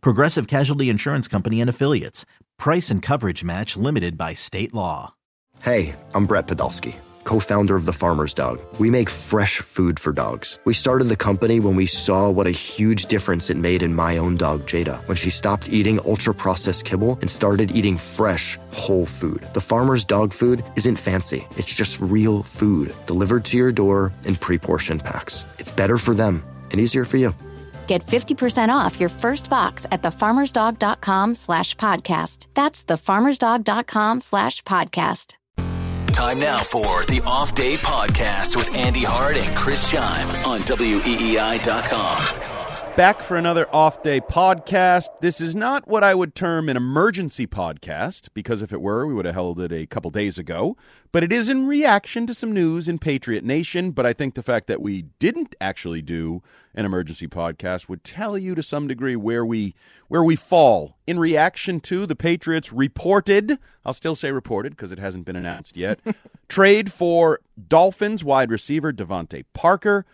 Progressive Casualty Insurance Company and Affiliates. Price and coverage match limited by state law. Hey, I'm Brett Podolsky, co founder of The Farmer's Dog. We make fresh food for dogs. We started the company when we saw what a huge difference it made in my own dog, Jada, when she stopped eating ultra processed kibble and started eating fresh, whole food. The Farmer's Dog food isn't fancy, it's just real food delivered to your door in pre portioned packs. It's better for them and easier for you. Get 50% off your first box at thefarmersdog.com slash podcast. That's thefarmersdog.com slash podcast. Time now for the Off Day Podcast with Andy Hart and Chris Scheim on WEEI.com. Back for another off day podcast. This is not what I would term an emergency podcast, because if it were, we would have held it a couple days ago. But it is in reaction to some news in Patriot Nation. But I think the fact that we didn't actually do an emergency podcast would tell you to some degree where we where we fall in reaction to the Patriots reported. I'll still say reported because it hasn't been announced yet. trade for Dolphins wide receiver DeVante Parker.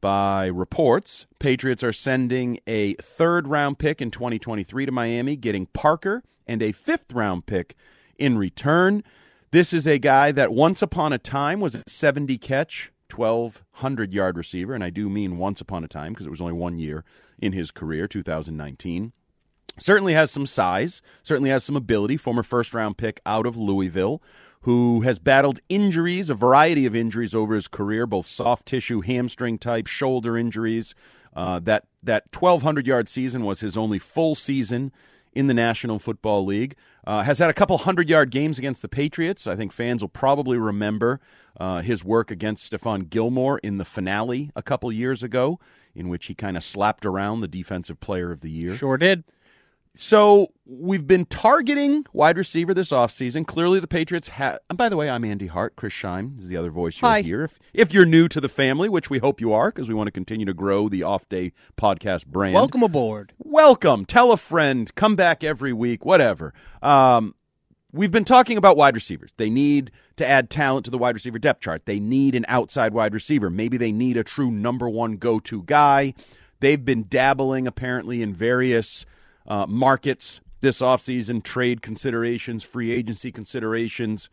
By reports, Patriots are sending a third round pick in 2023 to Miami, getting Parker and a fifth round pick in return. This is a guy that once upon a time was a 70 catch, 1,200 yard receiver, and I do mean once upon a time because it was only one year in his career, 2019. Certainly has some size, certainly has some ability, former first round pick out of Louisville who has battled injuries, a variety of injuries over his career, both soft tissue, hamstring type, shoulder injuries. Uh, that that 1,200 yard season was his only full season in the National Football League. Uh, has had a couple hundred yard games against the Patriots. I think fans will probably remember uh, his work against Stephon Gilmore in the finale a couple years ago, in which he kind of slapped around the Defensive Player of the Year. Sure did. So we've been targeting wide receiver this offseason. Clearly, the Patriots have. And by the way, I'm Andy Hart. Chris Scheim is the other voice you'll Hi. hear. If, if you're new to the family, which we hope you are, because we want to continue to grow the off day podcast brand. Welcome aboard. Welcome. Tell a friend. Come back every week, whatever. Um, we've been talking about wide receivers. They need to add talent to the wide receiver depth chart. They need an outside wide receiver. Maybe they need a true number one go to guy. They've been dabbling, apparently, in various uh, markets this offseason, trade considerations, free agency considerations,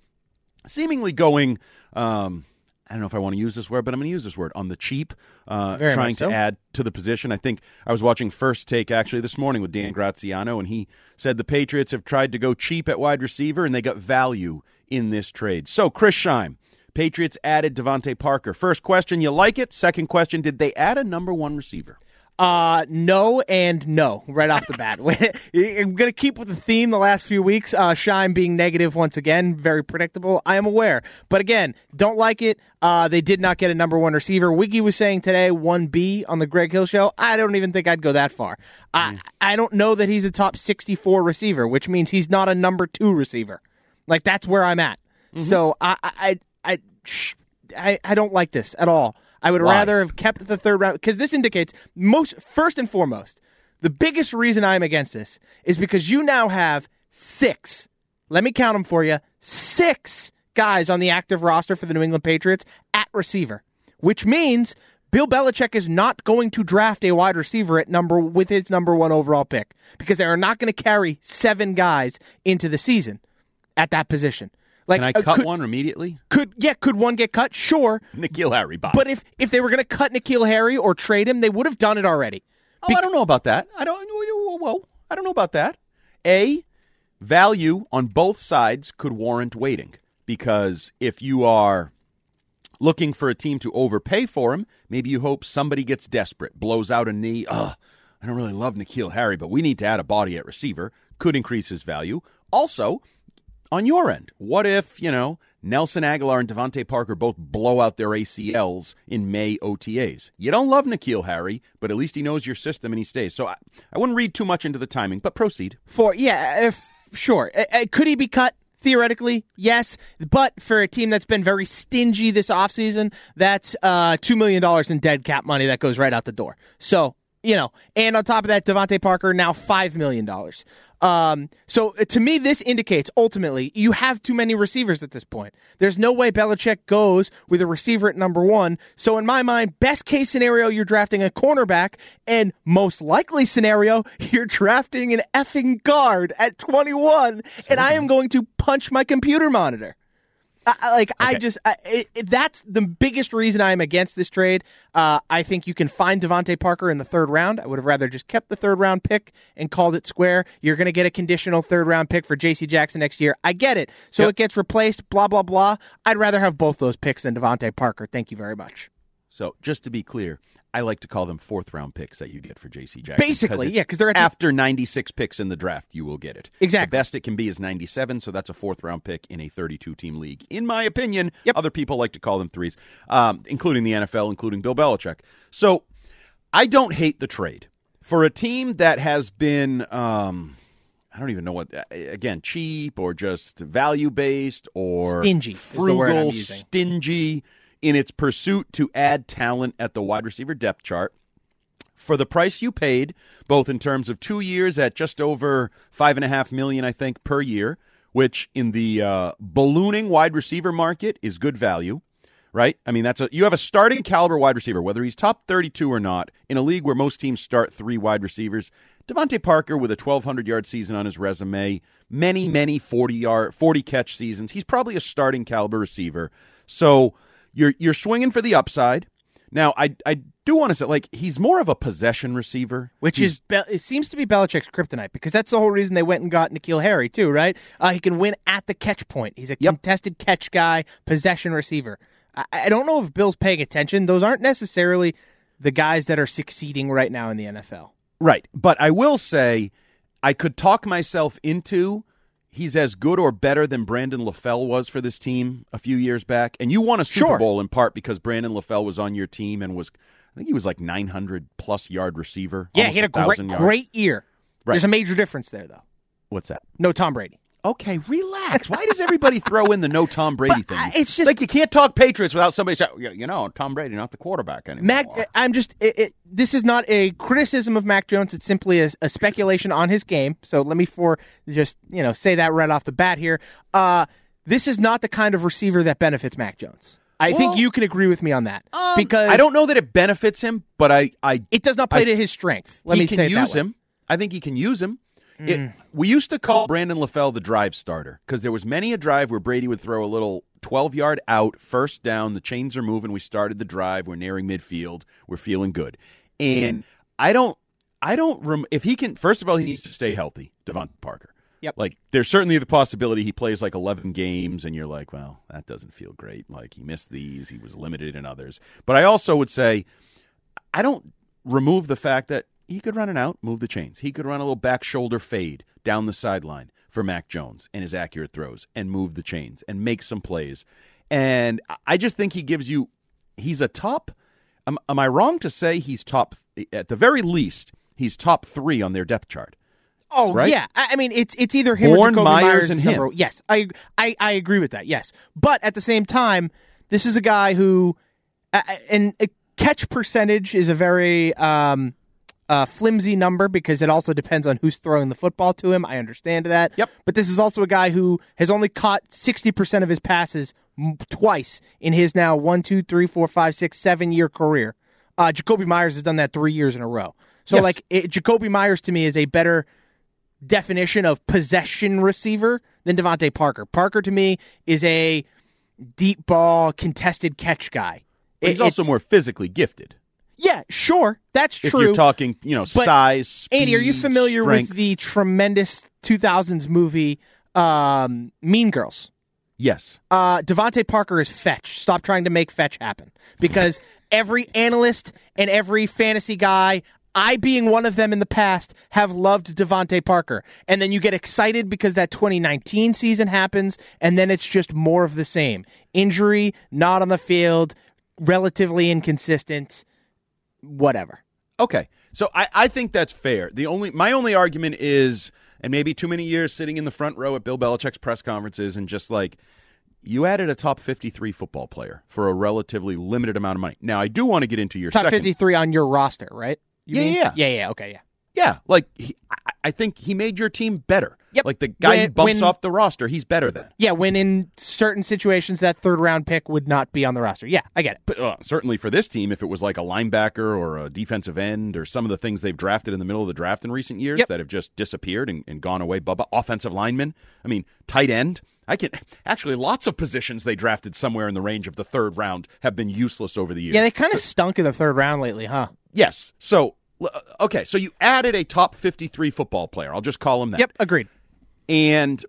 seemingly going. Um, I don't know if I want to use this word, but I'm going to use this word on the cheap, uh, trying much to add to the position. I think I was watching First Take actually this morning with Dan Graziano, and he said the Patriots have tried to go cheap at wide receiver, and they got value in this trade. So, Chris Scheim, Patriots added DeVante Parker. First question, you like it? Second question, did they add a number one receiver? Uh, no and no right off the bat. I'm going to keep with the theme the last few weeks. Uh, Shine being negative once again, very predictable. I am aware. But again, don't like it. Uh, they did not get a number one receiver. Wiggy was saying today 1B on the Greg Hill show. I don't even think I'd go that far. I, I don't know that he's a top 64 receiver, which means he's not a number two receiver. Like, that's where I'm at. So I, I, I, I, shh, I, I don't like this at all. I would Why? rather have kept the third round because this indicates most first and foremost the biggest reason I'm against this is because you now have six. Let me count them for you. Six guys on the active roster for the New England Patriots at receiver, which means Bill Belichick is not going to draft a wide receiver at number with his number one overall pick because they are not going to carry seven guys into the season at that position. Like, Can I uh, cut could, one immediately? Could yeah? Could one get cut? Sure, N'Keal Harry, bye. but if if they were going to cut N'Keal Harry or trade him, they would have done it already. Oh, I don't know about that. I don't. Whoa, whoa, I don't know about that. A value on both sides could warrant waiting because if you are looking for a team to overpay for him, maybe you hope somebody gets desperate, blows out a knee. Ugh, I don't really love N'Keal Harry, but we need to add a body at receiver. Could increase his value. Also, on your end, what if, you know, Nelson Agholor and DeVante Parker both blow out their ACLs in May OTAs? You don't love N'Keal Harry, but at least he knows your system and he stays. So I, I wouldn't read too much into the timing, but proceed. For yeah, if sure. Uh, uh, could he be cut? Theoretically, yes, but for a team that's been very stingy this offseason, that's uh, $2 million in dead cap money that goes right out the door. So, you know, and on top of that, DeVante Parker now $5 million. Um, so uh, to me, this indicates ultimately you have too many receivers at this point. There's no way Belichick goes with a receiver at number one. So in my mind, best case scenario, you're drafting a cornerback, and most likely scenario, you're drafting an effing guard at 21, and I am going to punch my computer monitor. I, like okay. I just I, it, that's the biggest reason I'm against this trade. Uh, I think you can find DeVante Parker in the third round. I would have rather just kept the third round pick and called it square. You're going to get a conditional third round pick for J.C. Jackson next year. I get it. So yep. it gets replaced. Blah blah blah. I'd rather have both those picks than DeVante Parker. Thank you very much. So just to be clear, I like to call them fourth round picks that you get for J.C. Jackson. Basically, yeah, because they're after 96 picks in the draft, you will get it. Exactly. The best it can be is 97, so that's a fourth round pick in a 32 team league. In my opinion, yep. other people like to call them threes, um, including the NFL, including Bill Belichick. So I don't hate the trade for a team that has been. Um, I don't even know what again cheap or just value based or stingy frugal stingy in its pursuit to add talent at the wide receiver depth chart. For the price you paid, both in terms of two years at just over five and a half million, I think, per year, which in the uh, ballooning wide receiver market is good value, right? I mean, that's a you have a starting caliber wide receiver, whether he's top 32 or not, in a league where most teams start three wide receivers. DeVante Parker with a 1,200 yard season on his resume, many, many 40 yard, 40 catch seasons. He's probably a starting caliber receiver. So you're you're swinging for the upside. Now, I I do want to say like he's more of a possession receiver, which he's, is it seems to be Belichick's kryptonite because that's the whole reason they went and got N'Keal Harry too, right? Uh, he can win at the catch point. He's a yep. contested catch guy, possession receiver. I, I don't know if Bill's paying attention. Those aren't necessarily the guys that are succeeding right now in the NFL. Right, but I will say I could talk myself into he's as good or better than Brandon LaFell was for this team a few years back. And you won a Super sure. Bowl in part because Brandon LaFell was on your team and was, I think he was like 900 plus yard receiver. Yeah, he had a great, great year. Right. There's a major difference there, though. What's that? No Tom Brady. Okay, relax. Why does everybody throw in the no Tom Brady but, thing? Uh, it's just like you can't talk Patriots without somebody saying, you know, Tom Brady not the quarterback anymore. Mac, I'm just. It, it, this is not a criticism of Mac Jones. It's simply a, a, speculation on his game. So let me for just you know say that right off the bat here. Uh, this is not the kind of receiver that benefits Mac Jones. I well, think you can agree with me on that um, because I don't know that it benefits him, but I, I it does not play I, to his strength. Let me can say use him. I think he can use him. It, mm. we used to call Brandon LaFell the drive starter because there was many a drive where Brady would throw a little 12 yard out, first down, the chains are moving, we started the drive, we're nearing midfield, we're feeling good. And I don't, I don't, rem- if he can, first of all, he needs to stay healthy, DeVante Parker. Yep. Like, there's certainly the possibility he plays like 11 games, and you're like, well, that doesn't feel great. Like, he missed these, he was limited in others. But I also would say, I don't remove the fact that he could run it out, move the chains. He could run a little back shoulder fade down the sideline for Mac Jones and his accurate throws and move the chains and make some plays. And I just think he gives you, he's a top. Am, am I wrong to say he's top, at the very least, he's top three on their depth chart? Oh right? yeah, I mean it's it's either him or Jakobi Meyers, Meyers and number, him. Yes, I, I I agree with that. Yes, but at the same time, this is a guy who, uh, and catch percentage is a very um, uh, flimsy number because it also depends on who's throwing the football to him. I understand that. Yep. But this is also a guy who has only caught 60% of his passes twice in his now one, two, three, four, five, six, seven year career. Uh, Jakobi Meyers has done that three years in a row. So, yes. like, it, Jakobi Meyers to me is a better definition of possession receiver than DeVante Parker. Parker to me is a deep ball contested catch guy. But he's also more physically gifted. Yeah, sure, that's true. if you're talking, you know, but, size. Speed, Andy, are you familiar strength? with the tremendous 2000s movie um, Mean Girls? Yes. Uh, DeVante Parker is fetch. Stop trying to make fetch happen because every analyst and every fantasy guy I being one of them in the past have loved DeVante Parker. And then you get excited because that 2019 season happens, and then it's just more of the same. Injury, not on the field, relatively inconsistent whatever. Okay. So I, I think that's fair. The only my only argument is and maybe too many years sitting in the front row at Bill Belichick's press conferences and just like you added a top 53 football player for a relatively limited amount of money. Now, I do want to get into your Top second. 53 on your roster, right? You Yeah, mean? yeah. yeah, yeah. Okay, yeah. Yeah, like he, I, think he made your team better. Yep. Like the guy who bumps when- off the roster, he's better than. Yeah, when in certain situations that third round pick would not be on the roster. Yeah, I get it. But, uh, certainly for this team, if it was like a linebacker or a defensive end or some of the things they've drafted in the middle of the draft in recent years Yep. that have just disappeared and, and gone away, Bubba, offensive lineman. I mean, tight end. I can actually lots of positions they drafted somewhere in the range of the third round have been useless over the years. Yeah, they kind of stunk in the third round lately, huh? yes. So Uh, okay, so you added a top fifty-three football player. I'll just call him that. Yep, agreed. and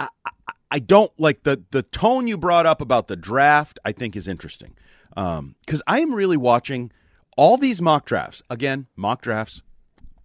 I, I, I don't like the the tone you brought up about the draft. I think is interesting um, because I am really watching all these mock drafts. Again, mock drafts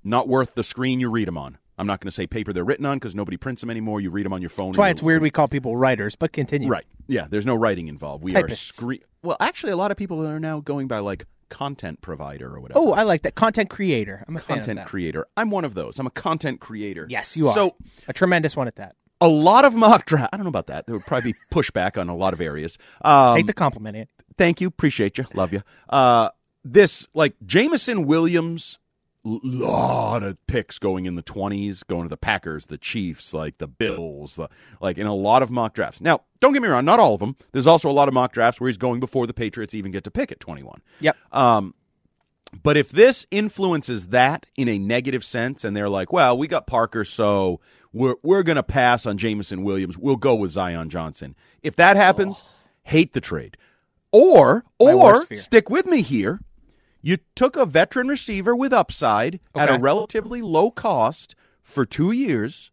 not worth the screen you read them on. I'm not going to say paper they're written on because nobody prints them anymore. You read them on your phone. That's why it's weird we call people writers, but continue. Right. Yeah. There's no writing involved. We Typists. are screen. Well, actually, a lot of people are now going by like content provider or whatever. Oh, I like that. Content creator. I'm a fan content creator. I'm one of those. I'm a content creator. Yes, you are. So a tremendous one at that. a lot of mock draft. I don't know about that. There would probably be pushback on a lot of areas. Um, Take the compliment, Andy. thank you, appreciate you, love you. Uh, this like Jameson Williams, lot of picks going in the twenties, going to the Packers, the Chiefs, like the Bills, the, like in a lot of mock drafts. Now, don't get me wrong, not all of them. There's also a lot of mock drafts where he's going before the Patriots even get to pick at 21. Yep. Um, but if this influences that in a negative sense, and they're like, "Well, we got Parker, so we're we're going to pass on Jameson Williams. We'll go with Zion Johnson." If that happens, hate the trade, or or stick with me here. You took a veteran receiver with upside at a relatively low cost for two years,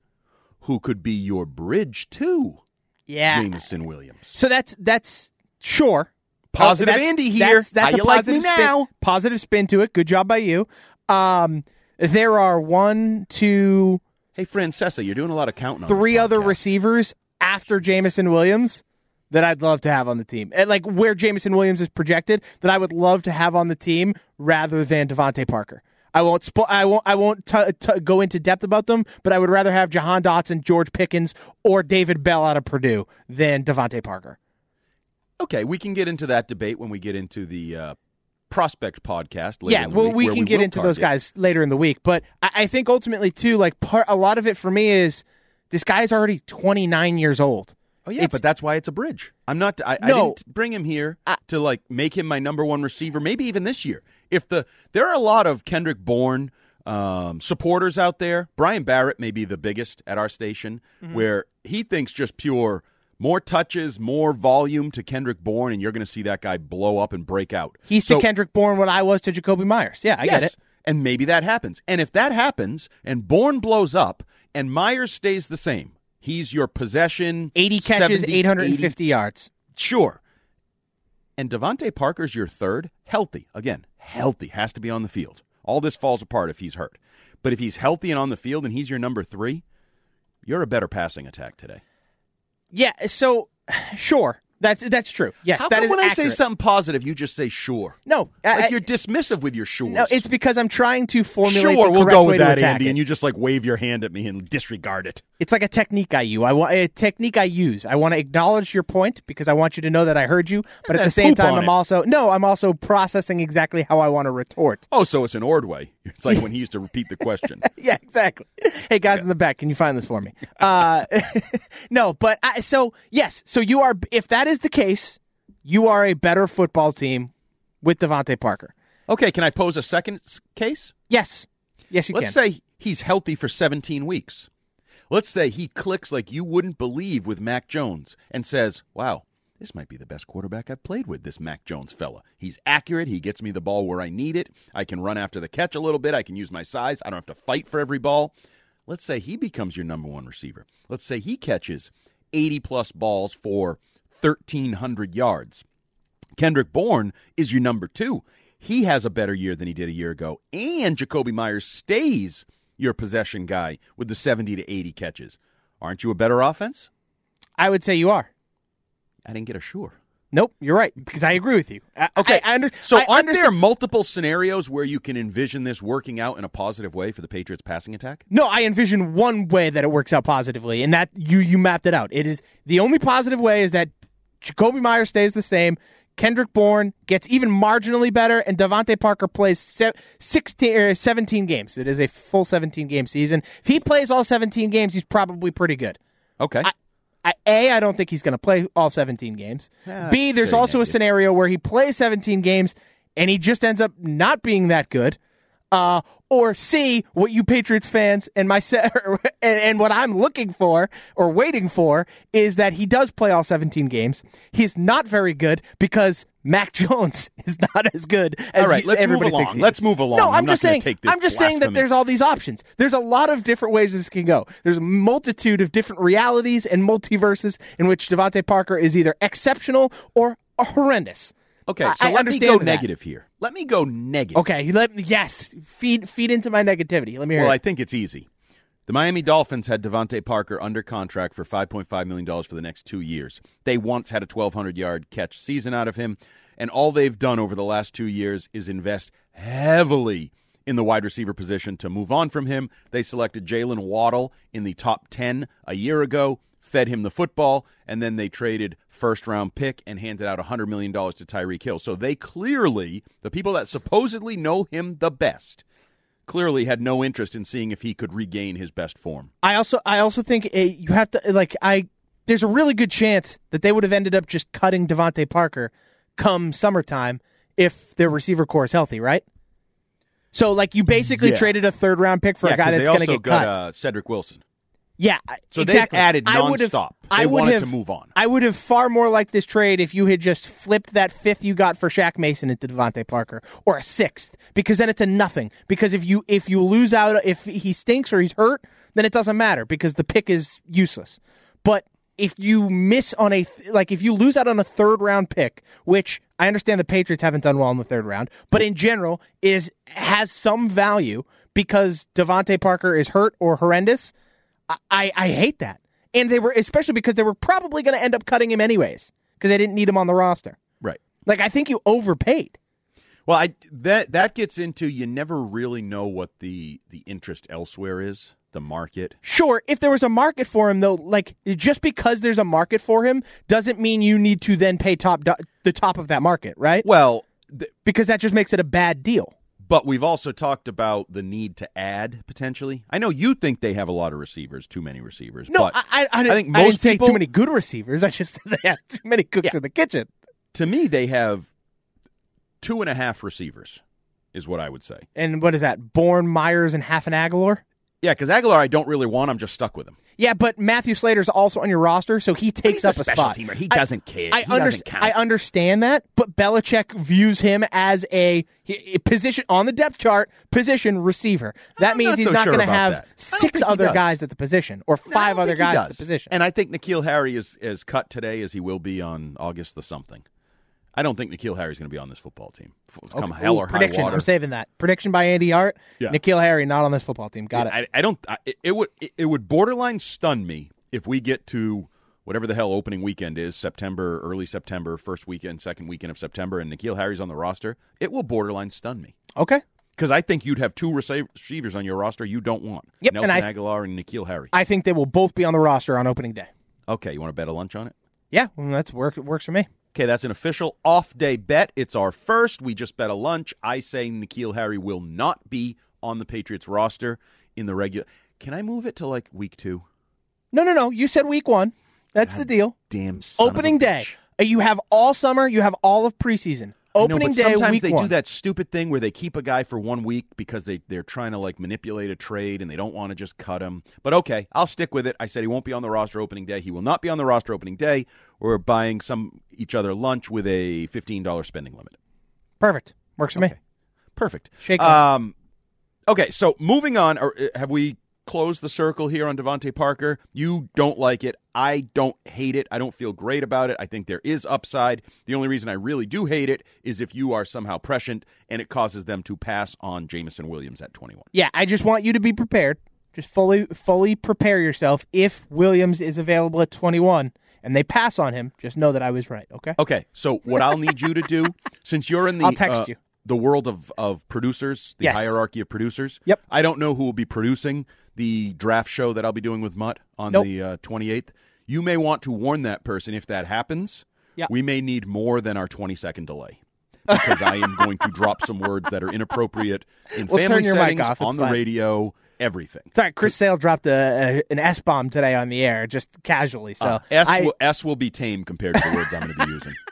who could be your bridge to Yeah. Jameson Williams. So that's that's sure. Positive that's- Andy here. That's, that's a you like me positive spin, now? Positive spin to it. Good job by you. Um, there are one, two, Hey, Francesa, you're doing a lot of counting. three other receivers after Jameson Williams that I'd love to have on the team. And like where Jameson Williams is projected, that I would love to have on the team rather than DeVante Parker. I won't. Spo- I won't. I won't t- t- go into depth about them, but I would rather have Jahan Dotson, George Pickens, or David Bell out of Purdue than DeVante Parker. Okay, we can get into that debate when we get into the uh, prospect podcast. Later yeah, in the well, week, we can get will into those guys later in the week, but I, I think ultimately too, like part a lot of it for me is this guy's already 29 years old. Oh yeah, It's- but that's why it's a bridge. I'm not. I, I didn't bring him here to like make him my number one receiver. Maybe even this year. If the there are a lot of Kendrick Bourne um, supporters out there. Brian Barrett may be the biggest at our station, Mm-hmm. where he thinks just pure more touches, more volume to Kendrick Bourne, and you're going to see that guy blow up and break out. He's So- to Kendrick Bourne what I was to Jakobi Meyers. Yeah, I yes, get it. And maybe that happens. And if that happens and Bourne blows up and Myers stays the same, he's your possession 80 catches, 70, 850 yards. Sure. And DeVante Parker's your third, healthy. Again, healthy, has to be on the field. All this falls apart if he's hurt. But if he's healthy and on the field and he's your number three, you're a better passing attack today. Yeah, so sure. That's that's true. Yes, How that come is when I say something positive, you just say sure? No, Like I- you're dismissive with your sure. No, it's because I'm trying to formulate sure. the We'll correct go with that, Andy, it. and you just like wave your hand at me and disregard it. It's like a technique I use. I want a technique I use. I want to acknowledge your point because I want you to know that I heard you. But at the same time, I'm it. also no. I'm also processing exactly how I want to retort. Oh, so it's an Ordway. It's like when he used to repeat the question. yeah, exactly. Hey guys in the back, can you find this for me? Uh, no, but I, so yes, so you are. If that is the case, you are a better football team with DeVante Parker. Okay, can I pose a second case? Yes, yes, you can. Let's say he's healthy for 17 weeks. Let's say he clicks like you wouldn't believe with Mac Jones and says, Wow, this might be the best quarterback I've played with, this Mac Jones fella. He's accurate. He gets me the ball where I need it. I can run after the catch a little bit. I can use my size. I don't have to fight for every ball. Let's say he becomes your number one receiver. Let's say he catches 80 plus balls for 1,300 yards. Kendrick Bourne is your number two. He has a better year than he did a year ago. And Jakobi Meyers stays your possession guy with the 70 to 80 catches. Aren't you a better offense? I would say you are. I didn't get a sure. Nope, you're right because I agree with you. I, Okay, I, I under, so I aren't there multiple scenarios where you can envision this working out in a positive way for the Patriots' passing attack? No, I envision one way that it works out positively, and that you you mapped it out. It is the only positive way is that Jakobi Meyers stays the same. Kendrick Bourne gets even marginally better, and DeVante Parker plays se- 16 or 17 games. It is a full 17 game season. If he plays all 17 games, he's probably pretty good. Okay. I, I, a, I don't think he's going to play all 17 games. B, there's also a scenario where he plays 17 games and he just ends up not being that good. Uh, or C, what you Patriots fans and my se- and, and what I'm looking for or waiting for is that he does play all 17 games. He's not very good because Mac Jones is not as good as All right, you- let's move everybody along. thinks he Let's move along. No, I'm I'm, just saying. I'm just saying that there's all these options. There's a lot of different ways this can go. There's a multitude of different realities and multiverses in which DeVante Parker is either exceptional or horrendous. Okay, so I let me understand go that. negative here. Let me go negative. Okay, let yes feed feed into my negativity. Let me hear. Well, it. I think it's easy. The Miami Dolphins had DeVante Parker under contract for $5.5 million for the next two years. They once had a 1,200 yard catch season out of him, and all they've done over the last two years is invest heavily in the wide receiver position to move on from him. They selected Jaylen Waddle in the top 10 a year ago, fed him the football, and then they traded first round pick and handed out $100 million to Tyreek Hill. So they clearly, the people that supposedly know him the best, clearly had no interest in seeing if he could regain his best form. I also I also think uh, you have to like I. There's a really good chance that they would have ended up just cutting DeVante Parker come summertime if their receiver corps is healthy, right? So like you basically Yeah. traded a third round pick for yeah, a guy that's going to get got cut. uh, Cedric Wilson. Yeah, I- So exactly. added I would have- nonstop. I They would wanted have, to move on. I would have far more liked this trade if you had just flipped that fifth you got for Shaq Mason into DeVante Parker, or a sixth, because then it's a nothing. Because if you if you lose out, if he stinks or he's hurt, then it doesn't matter because the pick is useless. But if you miss on a like if you lose out on a third round pick, which I understand the Patriots haven't done well in the third round, but in general is has some value because DeVante Parker is hurt or horrendous. I, I hate that. And they were, especially because they were probably going to end up cutting him anyways because they didn't need him on the roster. Right. Like, I think you overpaid. Well, I that that gets into you never really know what the the interest elsewhere is, the market. Sure, if there was a market for him, though, like, just because there's a market for him doesn't mean you need to then pay top do- the top of that market, right? Well, th- Because that just makes it a bad deal. But we've also talked about the need to add potentially. I know you think they have a lot of receivers, too many receivers. No, but I, I, I, I think I most didn't say people- too many good receivers. I just said they have too many cooks Yeah. in the kitchen. to me, they have two and a half receivers, is what I would say. And what is that? Bourne, Meyers, and half an Agholor? Yeah, because Agholor, I don't really want. I'm just stuck with him. Yeah, but Matthew Slater's also on your roster, so he takes up a, special spot. teamer. He doesn't care. I, He underst- doesn't count. I understand that, but Belichick views him as a, a position on the depth chart, position receiver. That I'm means not he's so not sure going to have that. Six other guys at the position or No, five other guys at the position. And I think N'Keal Harry is as cut today as he will be on August the something. I don't think N'Keal Harry's going to be on this football team. Come hell Ooh, or high water. I'm saving that. Prediction by Andy Hart. Yeah. N'Keal Harry not on this football team. Got it. I, I don't. I, it, would. It, would borderline stun me if we get to whatever the hell opening weekend is, September, early September, first weekend, second weekend of September, and N'Keal Harry's on the roster. It will borderline stun me Okay. because I think you'd have two receivers on your roster you don't want. Yep, and Nelson I- Agholor and N'Keal Harry. I think they will both be on the roster on opening day. okay, you want to bet a lunch on it? Yeah, well, that's work works for me. Okay, that's an official off day bet. It's our first. We just bet a lunch. I say N'Keal Harry will not be on the Patriots roster in the regular. Can I move it to like week two? No, no, no. You said week one. That's the deal. Damn. son of a Opening day. bitch. You have all summer. You have all of preseason. Know, Opening but day, Sometimes they one. do that stupid thing where they keep a guy for one week because they they're trying to like manipulate a trade and they don't want to just cut him. But okay, I'll stick with it. I said he won't be on the roster opening day. He will not be on the roster opening day. We're buying some each other lunch with a fifteen dollars spending limit. Perfect. Works for me. Okay. Perfect. Shake. Um, okay, so moving on. Or uh, have we closed the circle here on DeVante Parker? You don't like it. I don't hate it. I don't feel great about it. I think there is upside. The only reason I really do hate it is if you are somehow prescient and it causes them to pass on Jameson Williams at 21. Yeah, I just want you to be prepared. Just fully, fully prepare yourself if Williams is available at 21 and they pass on him, just know that I was right. Okay. Okay, so what I'll need you to do, since you're in the I'll text uh, you. The world of, of producers, the Yes. hierarchy of producers. Yep. I don't know who will be producing the draft show that I'll be doing with Mutt on Nope. the uh, 28th. You may want to warn that person if that happens. Yeah. We may need more than our 20 second delay. because I am going to drop some words that are inappropriate in We'll family turn your mic settings, on the fine. radio, everything. Sorry, Chris Sale dropped a, a an S bomb today on the air, just casually. So Uh, S, I, will, S will be tame compared to the words I'm going to be using.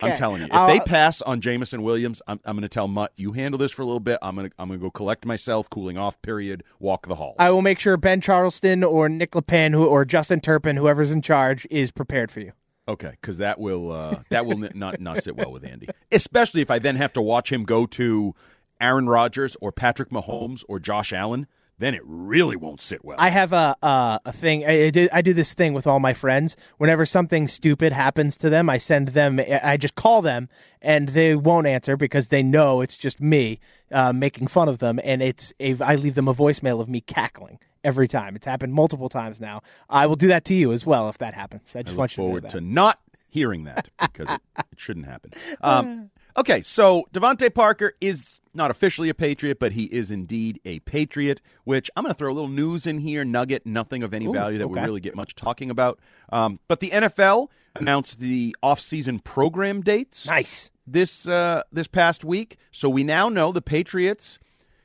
I'm telling you, if I'll- they pass on Jameson Williams, I'm, I'm going to tell Mutt, you handle this for a little bit. I'm going to I'm going to go collect myself, cooling off period, walk the halls. I will make sure Ben Charleston or Nick LePan who, or Justin Turpin, whoever's in charge, is prepared for you. Okay, because that will uh, that will not not sit well with Andy, especially if I then have to watch him go to Aaron Rodgers or Patrick Mahomes or Josh Allen. Then it really won't sit well. I have a a, a thing. I, I do I do this thing with all my friends. Whenever something stupid happens to them, I send them. I just call them, and they won't answer because they know it's just me uh, making fun of them, and it's a, I leave them a voicemail of me cackling every time. It's happened multiple times now. I will do that to you as well if that happens. I I just look want you forward to know to not hearing that because it, it shouldn't happen. Um, okay, so DeVante Parker is not officially a Patriot, but he is indeed a Patriot. Which I'm going to throw a little news in here, nugget, nothing of any Ooh, value that we really get much talking about. Um, but the NFL announced the off-season program dates Nice. this uh, this past week. So we now know the Patriots,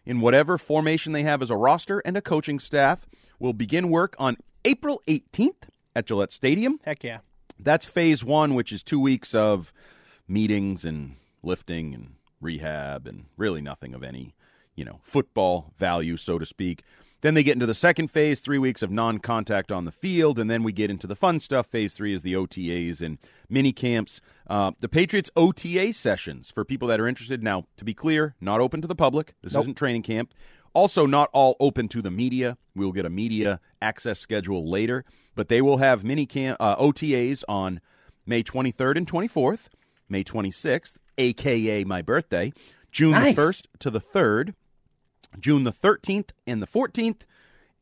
in whatever formation they have as a roster and a coaching staff, will begin work on April 18th at Gillette Stadium. Heck yeah. That's phase one, which is two weeks of meetings and lifting and rehab and really nothing of any, you know, football value, so to speak. Then they get into the second phase, three weeks of non contact on the field, and then we get into the fun stuff. Phase three is the OTAs and mini camps. Uh, the Patriots OTA sessions for people that are interested. Now, to be clear, not open to the public. This isn't training camp. Also, not all open to the media. We'll get a media access schedule later, but they will have mini camp uh, OTAs on May 23rd and 24th, May 26th, aka my birthday, June Nice. the 1st to the 3rd, June the 13th and the 14th,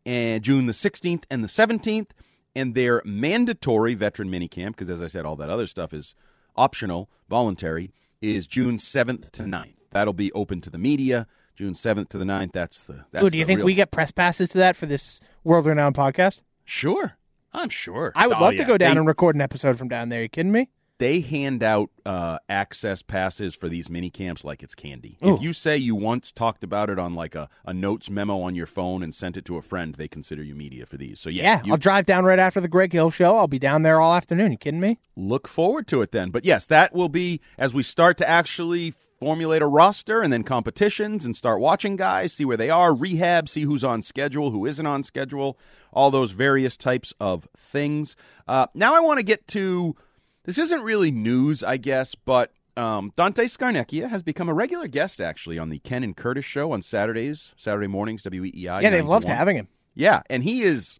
and June the 16th and the 17th, and their mandatory veteran minicamp, because as I said, all that other stuff is optional, voluntary, is June 7th to 9th. That'll be open to the media. June 7th to the 9th. That's the. That's Ooh, do you think real- we get press passes to that for this world renowned podcast? Sure. I'm sure. I would Oh, love to go down They- and record an episode from down there. Are you kidding me? They hand out uh, access passes for these mini camps like it's candy. Ooh. If you say you once talked about it on like a, a notes memo on your phone and sent it to a friend, they consider you media for these. So yeah, Yeah, you I'll drive down right after the Greg Hill show. I'll be down there all afternoon. You kidding me? look forward to it then. But yes, that will be as we start to actually formulate a roster and then competitions and start watching guys, see where they are, rehab, see who's on schedule, who isn't on schedule, all those various types of things. Uh, now I want to get to this isn't really news, I guess, but um, Dante Scarnecchia has become a regular guest actually on the Ken and Curtis show on Saturdays, Saturday mornings, WEEI. yeah, they've loved having him. Yeah, and he is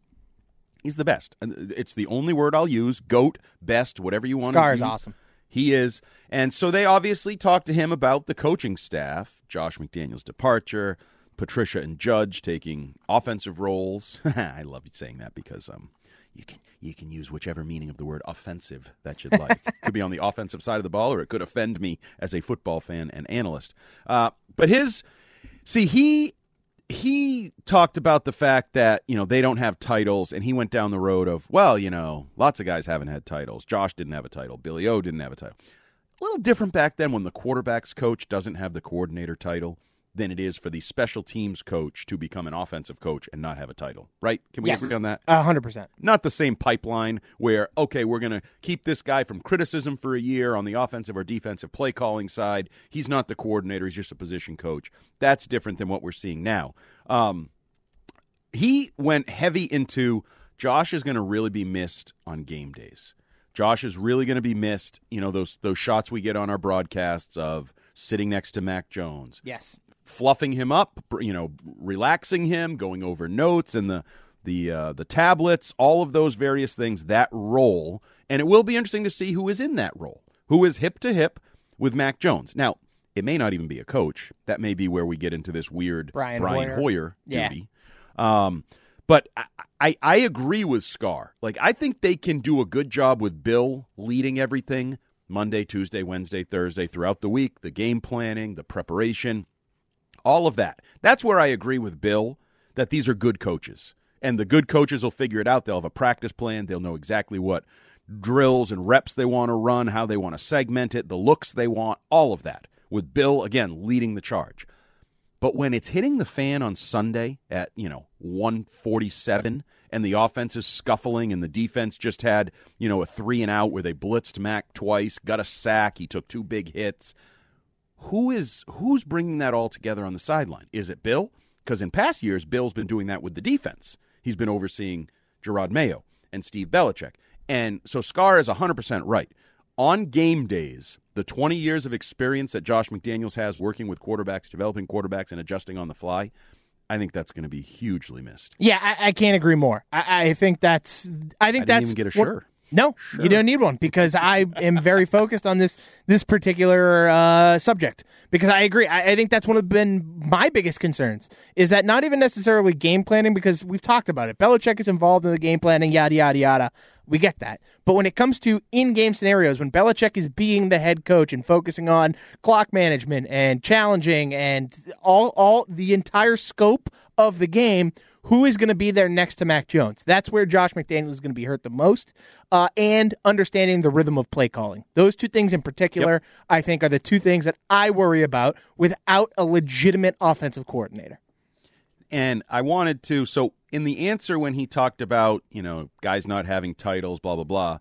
he's the best. It's the only word I'll use. Goat, best, whatever you want. Scar to is awesome. He is. And so they obviously talked to him about the coaching staff, Josh McDaniel's departure, Patricia and Judge taking offensive roles. I love saying that because um you can you can use whichever meaning of the word offensive that you'd like. could be on the offensive side of the ball, or it could offend me as a football fan and analyst. Uh, but his see he he talked about the fact that you know they don't have titles and he went down the road of well you know lots of guys haven't had titles josh didn't have a title billy o didn't have a title a little different back then when the quarterbacks coach doesn't have the coordinator title than it is for the special teams coach to become an offensive coach and not have a title right? Can we Yes. agree on that? A hundred percent. not the same pipeline where okay we're going to keep this guy from criticism for a year on the offensive or defensive play calling side. He's not the coordinator. He's just a position coach. That's different than what we're seeing now. Um, he went heavy into josh is going to really be missed on game days. Josh is really going to be missed you know those those shots we get on our broadcasts of sitting next to mac jones. Yes. Fluffing him up, you know, relaxing him, going over notes and the the uh, the tablets, all of those various things. That role, and it will be interesting to see who is in that role, who is hip to hip with Mac Jones. Now, it may not even be a coach. That may be where we get into this weird Brian Brian Hoyer. Hoyer Yeah. duty. Um, But I, I, I agree with Scar. Like, I think they can do a good job with Bill leading everything Monday, Tuesday, Wednesday, Thursday, throughout the week, the game planning, the preparation, all of that. That's where I agree with Bill that these are good coaches. And the good coaches will figure it out. They'll have a practice plan, they'll know exactly what drills and reps they want to run, how they want to segment it, the looks they want, all of that. With Bill, again, leading the charge. But when it's hitting the fan on Sunday at, you know, 147 and the offense is scuffling and the defense just had, you know, a three and out where they blitzed Mac twice, got a sack, he took two big hits. Who is who's bringing that all together on the sideline? Is it Bill? Because in past years, Bill's been doing that with the defense. He's been overseeing Jerod Mayo and Steve Belichick. And so Scar is 100% right. On game days, the 20 years of experience that Josh McDaniels has working with quarterbacks, developing quarterbacks, and adjusting on the fly, I think that's going to be hugely missed. Yeah, I, I can't agree more. I, I, think that's. I think I that's. even get a what, sure. No, sure. you don't need one because I am very focused on this this particular uh, subject. Because I agree, I, I, think that's one of been my biggest concerns is that not even necessarily game planning because we've talked about it. Belichick is involved in the game planning, yada yada yada. We get that, but when it comes to in game scenarios, when Belichick is being the head coach and focusing on clock management and challenging and all all the entire scope of the game who is going to be there next to Mac Jones. That's where Josh McDaniels is going to be hurt the most, uh, and understanding the rhythm of play calling. Those two things in particular, yep. I think, are the two things that I worry about without a legitimate offensive coordinator. And I wanted to, so in the answer when he talked about, you know, guys not having titles, blah, blah, blah,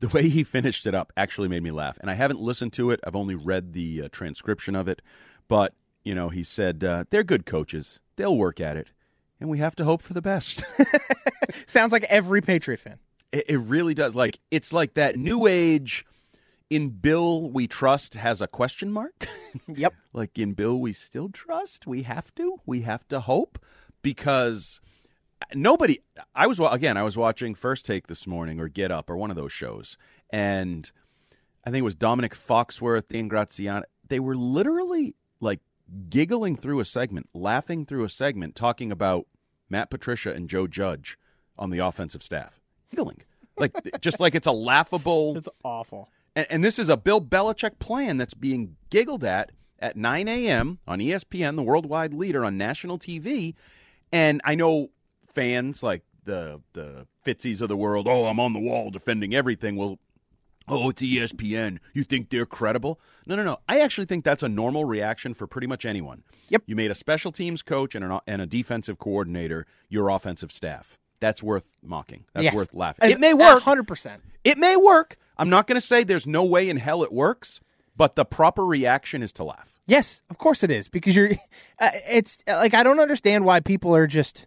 the way he finished it up actually made me laugh. And I haven't listened to it, I've only read the uh, transcription of it. But, you know, he said, uh, they're good coaches, they'll work at it and we have to hope for the best. Sounds like every Patriot fan. It, it, really does. Like it's like that new age. In Bill, we trust has a question mark. yep. like in Bill, we still trust. We have to. We have to hope because nobody. I was again. I was watching First Take this morning or Get Up or one of those shows, and I think it was Domonique Foxworth, Dan Graziano. They were literally like giggling through a segment, laughing through a segment, talking about Matt Patricia and Joe Judge on the offensive staff. Giggling. Like just like it's a laughable It's awful. And, and this is a Bill Belichick plan that's being giggled at at 9 a.m. on ESPN, the worldwide leader on national TV. And I know fans like the the Fitzies of the world, oh, I'm on the wall defending everything. Well, oh, it's ESPN. You think they're credible? No, no, no. I actually think that's a normal reaction for pretty much anyone. Yep. You made a special teams coach and, an, and a defensive coordinator your offensive staff. That's worth mocking. That's yes. worth laughing. It may work. 100%. It may work. I'm not going to say there's no way in hell it works, but the proper reaction is to laugh. Yes, of course it is because you're uh, it's like I don't understand why people are just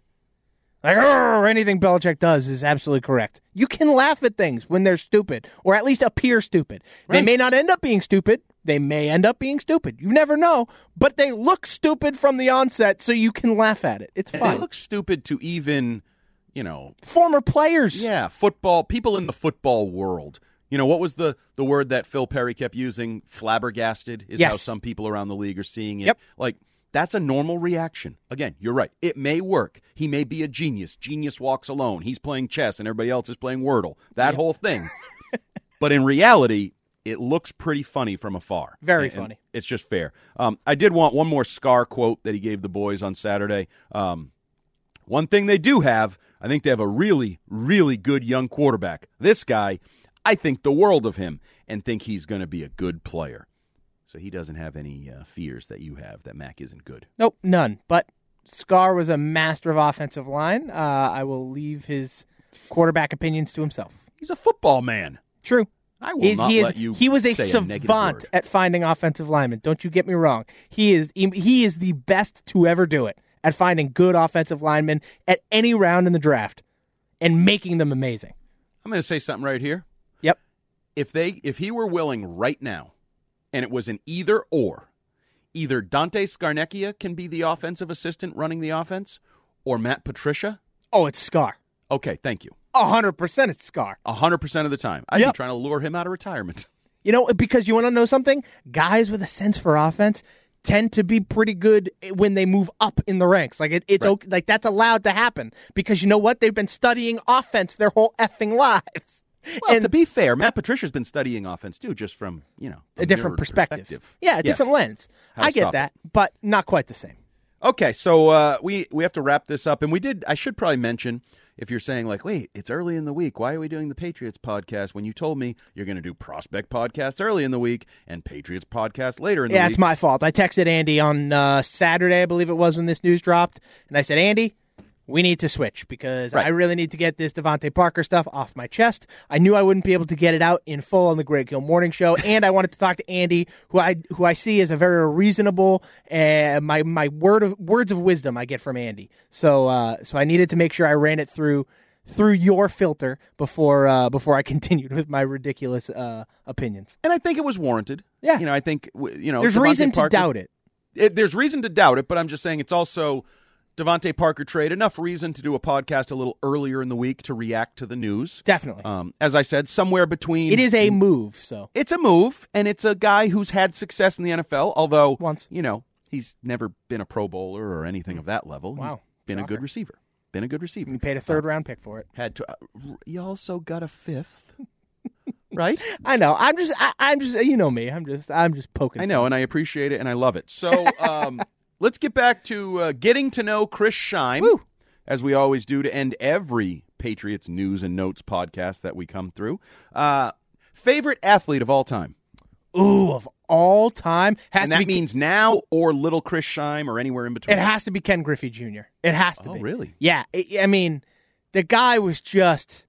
like, anything Belichick does is absolutely correct. You can laugh at things when they're stupid, or at least appear stupid. Right. They may not end up being stupid. They may end up being stupid. You never know. But they look stupid from the onset, so you can laugh at it. It's fine. They look stupid to even, you know, former players. Yeah, football people in the football world. You know, what was the the word that Phil Perry kept using? Flabbergasted is yes. how some people around the league are seeing it. Yep. Like that's a normal reaction. Again, you're right. It may work. He may be a genius. Genius walks alone. He's playing chess and everybody else is playing Wordle. That whole thing. but in reality, it looks pretty funny from afar. Very and, funny. And it's just fair. Um, I did want one more Scar quote that he gave the boys on Saturday. Um, one thing they do have, I think they have a really, really good young quarterback. This guy, I think the world of him and think he's going to be a good player. So he doesn't have any uh, fears that you have that Mac isn't good. Nope, none. But Scar was a master of offensive line. Uh, I will leave his quarterback opinions to himself. He's a football man. True. I will He's, not he is, let you. He was a savant a at finding offensive linemen. Don't you get me wrong. He is he is the best to ever do it at finding good offensive linemen at any round in the draft and making them amazing. I'm going to say something right here. If they if he were willing right now and it was an either or. Either Dante Scarnecchia can be the offensive assistant running the offense, or Matt Patricia. Oh, it's Scar. Okay, thank you. hundred percent, it's Scar. hundred percent of the time, I'd yep. be trying to lure him out of retirement. You know, because you want to know something, guys with a sense for offense tend to be pretty good when they move up in the ranks. Like it, it's Right. okay, like that's allowed to happen because you know what? They've been studying offense their whole effing lives. Well, and to be fair, Matt Patricia's been studying offense too, just from you know a different mirrored perspective. Yeah, a Yes. different lens. How I get that, but not quite the same. Okay, so uh, we we have to wrap this up, and we did. I should probably mention if you're saying like, wait, it's early in the week. Why are we doing the Patriots podcast when you told me you're going to do prospect podcasts early in the week and Patriots podcast later in the Yeah, week? Yeah, it's my fault. I texted Andy on uh, Saturday, I believe it was, when this news dropped, and I said, Andy, we need to switch because Right. I really need to get this DeVante Parker stuff off my chest. I knew I wouldn't be able to get it out in full on the Greg Hill Morning Show, and I wanted to talk to Andy, who I who I see as a very reasonable and my my word of words of wisdom I get from Andy. So uh, so I needed to make sure I ran it through through your filter before uh, before I continued with my ridiculous uh, opinions. and I think it was warranted. Yeah. you know, I think you know There's DeVante reason to doubt it. it. There's reason to doubt it, but I'm just saying it's also DeVante Parker trade enough reason to do a podcast a little earlier in the week to react to the news. Definitely. Um, as I said, somewhere between It is a move, so it's a move, and it's a guy who's had success in the NFL. Although Once. you know, he's never been a Pro Bowler or anything of that level. He's Wow. been a good receiver. Been a good receiver. you paid a third round pick for it. Had to. Uh, you also got a fifth, right? I know. I'm just. I, I'm just. You know me. I'm just. I'm just poking. I know, and I appreciate it, and I love it. So, um, let's get back to uh, getting to know Chris Scheim, Woo. as we always do to end every Patriots news and notes podcast that we come through. Uh, favorite athlete of all time, Ooh, of all time has and that be. means now or little Chris Scheim or anywhere in between. it has to be Ken Griffey Jr. It has to Oh, be. really? Yeah. I I mean, the guy was just.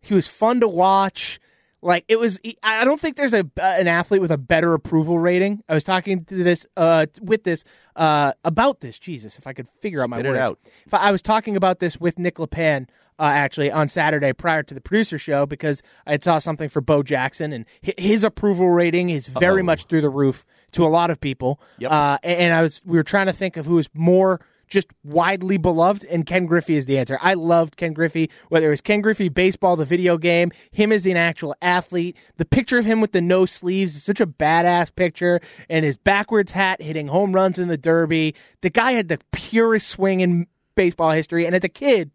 He was fun to watch. Like it was. I don't think there's a an athlete with a better approval rating. I was talking to this uh with this uh about this. Jesus, if I could figure out my Spit it words. out. If I, I was talking about this with Nick LePan uh, actually on Saturday prior to the producer show because I saw something for Bo Jackson and his approval rating is very much through the roof to a lot of people. Yep. Uh, and and I was we were trying to think of who is more just widely beloved, and Ken Griffey is the answer. I loved Ken Griffey, whether it was Ken Griffey baseball, the video game, him as an actual athlete. The picture of him with the no sleeves is such a badass picture, and his backwards hat hitting home runs in the Derby. The guy had the purest swing in baseball history, and as a kid,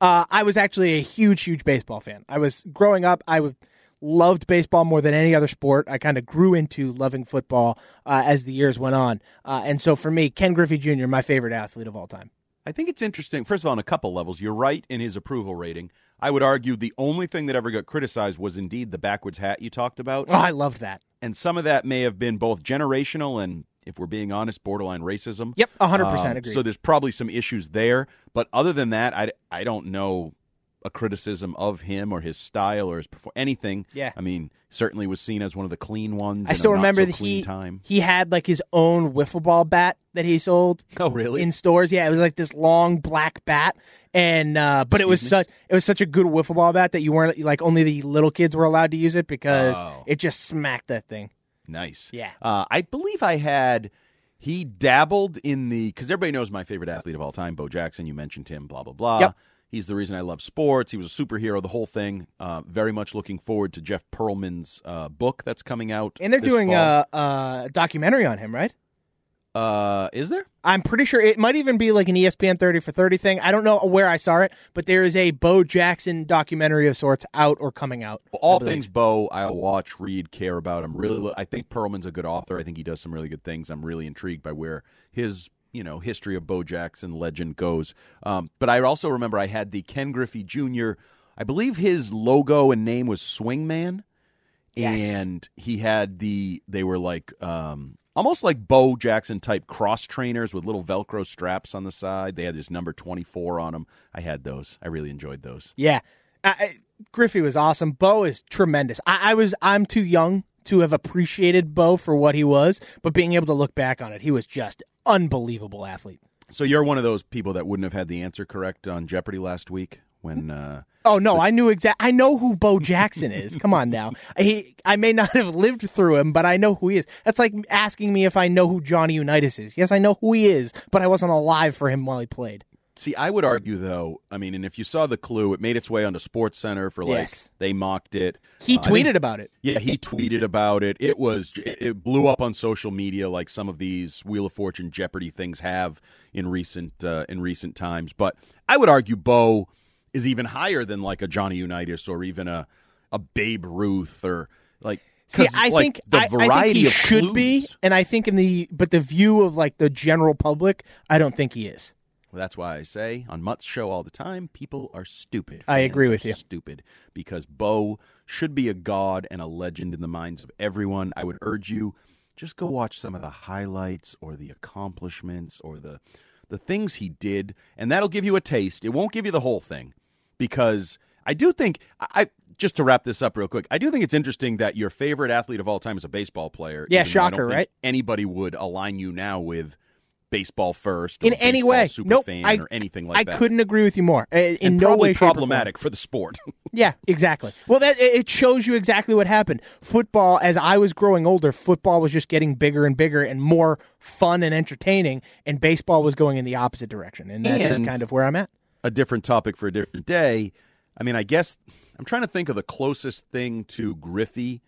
uh, I was actually a huge, huge baseball fan. I was growing up. I would loved baseball more than any other sport. I kind of grew into loving football uh, as the years went on, uh, and so for me, Ken Griffey Jr. my favorite athlete of all time. I think it's interesting. First of all, on a couple levels, you're right in his approval rating. I would argue the only thing that ever got criticized was indeed the backwards hat you talked about. Oh, I loved that. and some of that may have been both generational and if we're being honest borderline racism Yep, 100% Um, agree. so there's probably some issues there but other than that i, I don't know a criticism of him or his style or his perfor- anything Yeah. i mean certainly was seen as one of the clean ones I in still remember so that clean he time he had like his own wiffle ball bat that he sold oh really in stores. Yeah, it was like this long black bat, and uh, but it was such it was such a good wiffle ball bat that you weren't like only the little kids were allowed to use it because Oh. it just smacked that thing. Nice. Yeah. Uh, I believe I had. He dabbled in the because everybody knows my favorite athlete of all time, Bo Jackson. You mentioned him. Blah blah blah. Yep. He's the reason I love sports. He was a superhero. The whole thing. Uh, very much looking forward to Jeff Pearlman's uh, book that's coming out. And they're doing fall. a, a documentary on him, right? Uh, is there? I'm pretty sure it might even be like an ESPN 30 for 30 thing. I don't know where I saw it, but there is a Bo Jackson documentary of sorts out or coming out. All things Bo, I'll watch, read, care about. I'm really. I think Pearlman's a good author. I think he does some really good things. I'm really intrigued by where his you know history of Bo Jackson legend goes. Um, but I also remember I had the Ken Griffey Jr. I believe his logo and name was Swingman, Yes. and he had the they were like um, almost like Bo Jackson type cross trainers with little Velcro straps on the side. They had this number 24 on them. I had those. I really enjoyed those. Yeah, I, I- Griffey was awesome. Bo is tremendous. I, I was I'm too young to have appreciated Bo for what he was, but being able to look back on it, he was just unbelievable athlete. So you're one of those people that wouldn't have had the answer correct on Jeopardy last week when uh, Oh no, I knew exact. I know who Bo Jackson is. Come on now. He, I may not have lived through him, but I know who he is. That's like asking me if I know who Johnny Unitas is. Yes, I know who he is, but I wasn't alive for him while he played. See, I would argue though. I mean, and if you saw the clue, it made its way onto Sports Center for like Yes. they mocked it. He Uh, tweeted about it. Yeah, he tweeted about it. It was it blew up on social media like some of these Wheel of Fortune Jeopardy things have in recent uh, in recent times. But I would argue Bo is even higher than like a Johnny Unitas or even a a Babe Ruth or like. See, I like, think the I, I variety think he of should be, and I think in the but the view of like the general public, I don't think he is. Well, that's why I say on Mutt's show all the time, people are stupid. I agree with you. Stupid because Bo should be a god and a legend in the minds of everyone. I would urge you just go watch some of the highlights or the accomplishments or the the things he did, and that'll give you a taste. It won't give you the whole thing because I do think I. Just to wrap this up real quick, I do think it's interesting that your favorite athlete of all time is a baseball player. Yeah, even I don't shocker, think right? Anybody would align you now with baseball first or In any way, super nope. fan I, or anything like I that. I couldn't agree with you more. In and no way, shape, or form. problematic for the sport. Yeah, exactly. Well, that it shows you exactly what happened. Football, as I was growing older, football was just getting bigger and bigger and more fun and entertaining, and baseball was going in the opposite direction. And that's just And- kind of where I'm at. a different topic for a different day. I mean, I guess I'm trying to think of the closest thing to Griffey.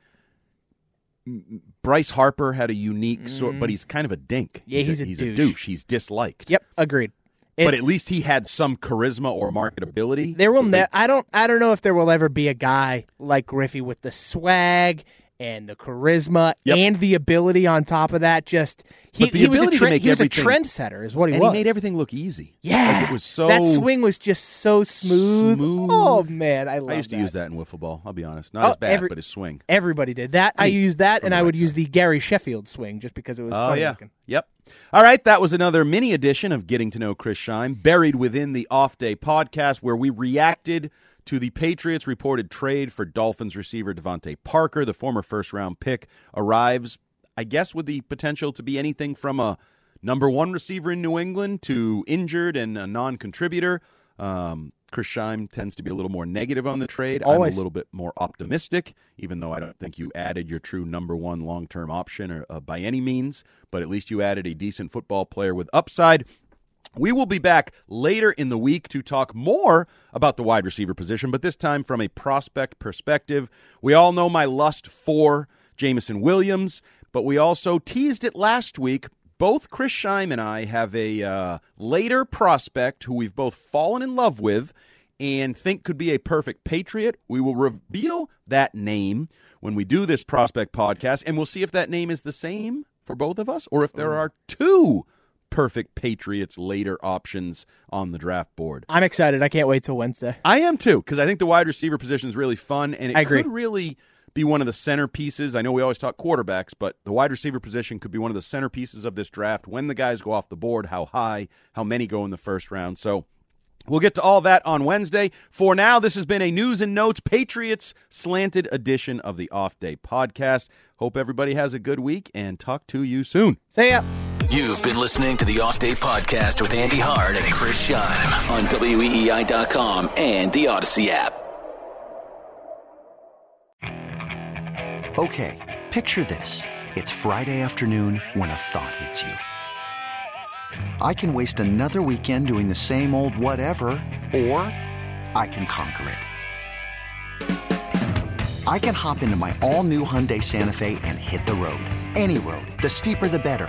Bryce Harper had a unique sort, but he's kind of a dink. Mm. Yeah, he's a he's douche. a douche. He's disliked. Yep, agreed. but at least he had some charisma or marketability. There will ne- I don't I don't know if there will ever be a guy like Griffey with the swag and the charisma Yep. and the ability on top of that. Just he, he was a tre- he was a trendsetter, is what he and was. he made everything look easy. Yeah, Like, it was so that swing was just so smooth. Smooth. Oh man, I love. I used to use that in wiffle ball. I'll be honest, not Oh, as bad, every- but his swing. Everybody did that. I, mean, used that, and I would use the Gary Sheffield swing just because it was Oh funny yeah. looking. Yep. All right, that was another mini edition of Getting to Know Chris Scheim, buried within the Off Day podcast, where we reacted to the Patriots' reported trade for Dolphins receiver DeVante Parker. The former first round pick arrives, I guess, with the potential to be anything from a number one receiver in New England to injured and a non contributor. Um, Chris Scheim tends to be a little more negative on the trade. Always. I'm a little bit more optimistic, even though I don't think you added your true number one long term option or, uh, by any means, but at least you added a decent football player with upside. We will be back later in the week to talk more about the wide receiver position, but this time from a prospect perspective. We all know my lust for Jameson Williams, but we also teased it last week. Both Chris Scheim and I have a uh, later prospect who we've both fallen in love with and think could be a perfect Patriot. We will reveal that name when we do this prospect podcast, and we'll see if that name is the same for both of us or if there are two perfect Patriots later options on the draft board. I'm excited. I can't wait till Wednesday. I am too, because I think the wide receiver position is really fun, and it I agree. could really be one of the centerpieces. I know we always talk quarterbacks, but the wide receiver position could be one of the centerpieces of this draft when the guys go off the board, how high, how many go in the first round. So We'll get to all that on Wednesday. For now, this has been a News and Notes Patriots slanted edition of the Off Day podcast. Hope everybody has a good week and talk to you soon. Say ya. You've been listening to the Off Day Podcast with Andy Hart and Chris Scheim on WEEI.com and the Audacy app. Okay, picture this. It's Friday afternoon when a thought hits you. I can waste another weekend doing the same old whatever, or I can conquer it. I can hop into my all new Hyundai Santa Fe and hit the road. Any road. The steeper, the better.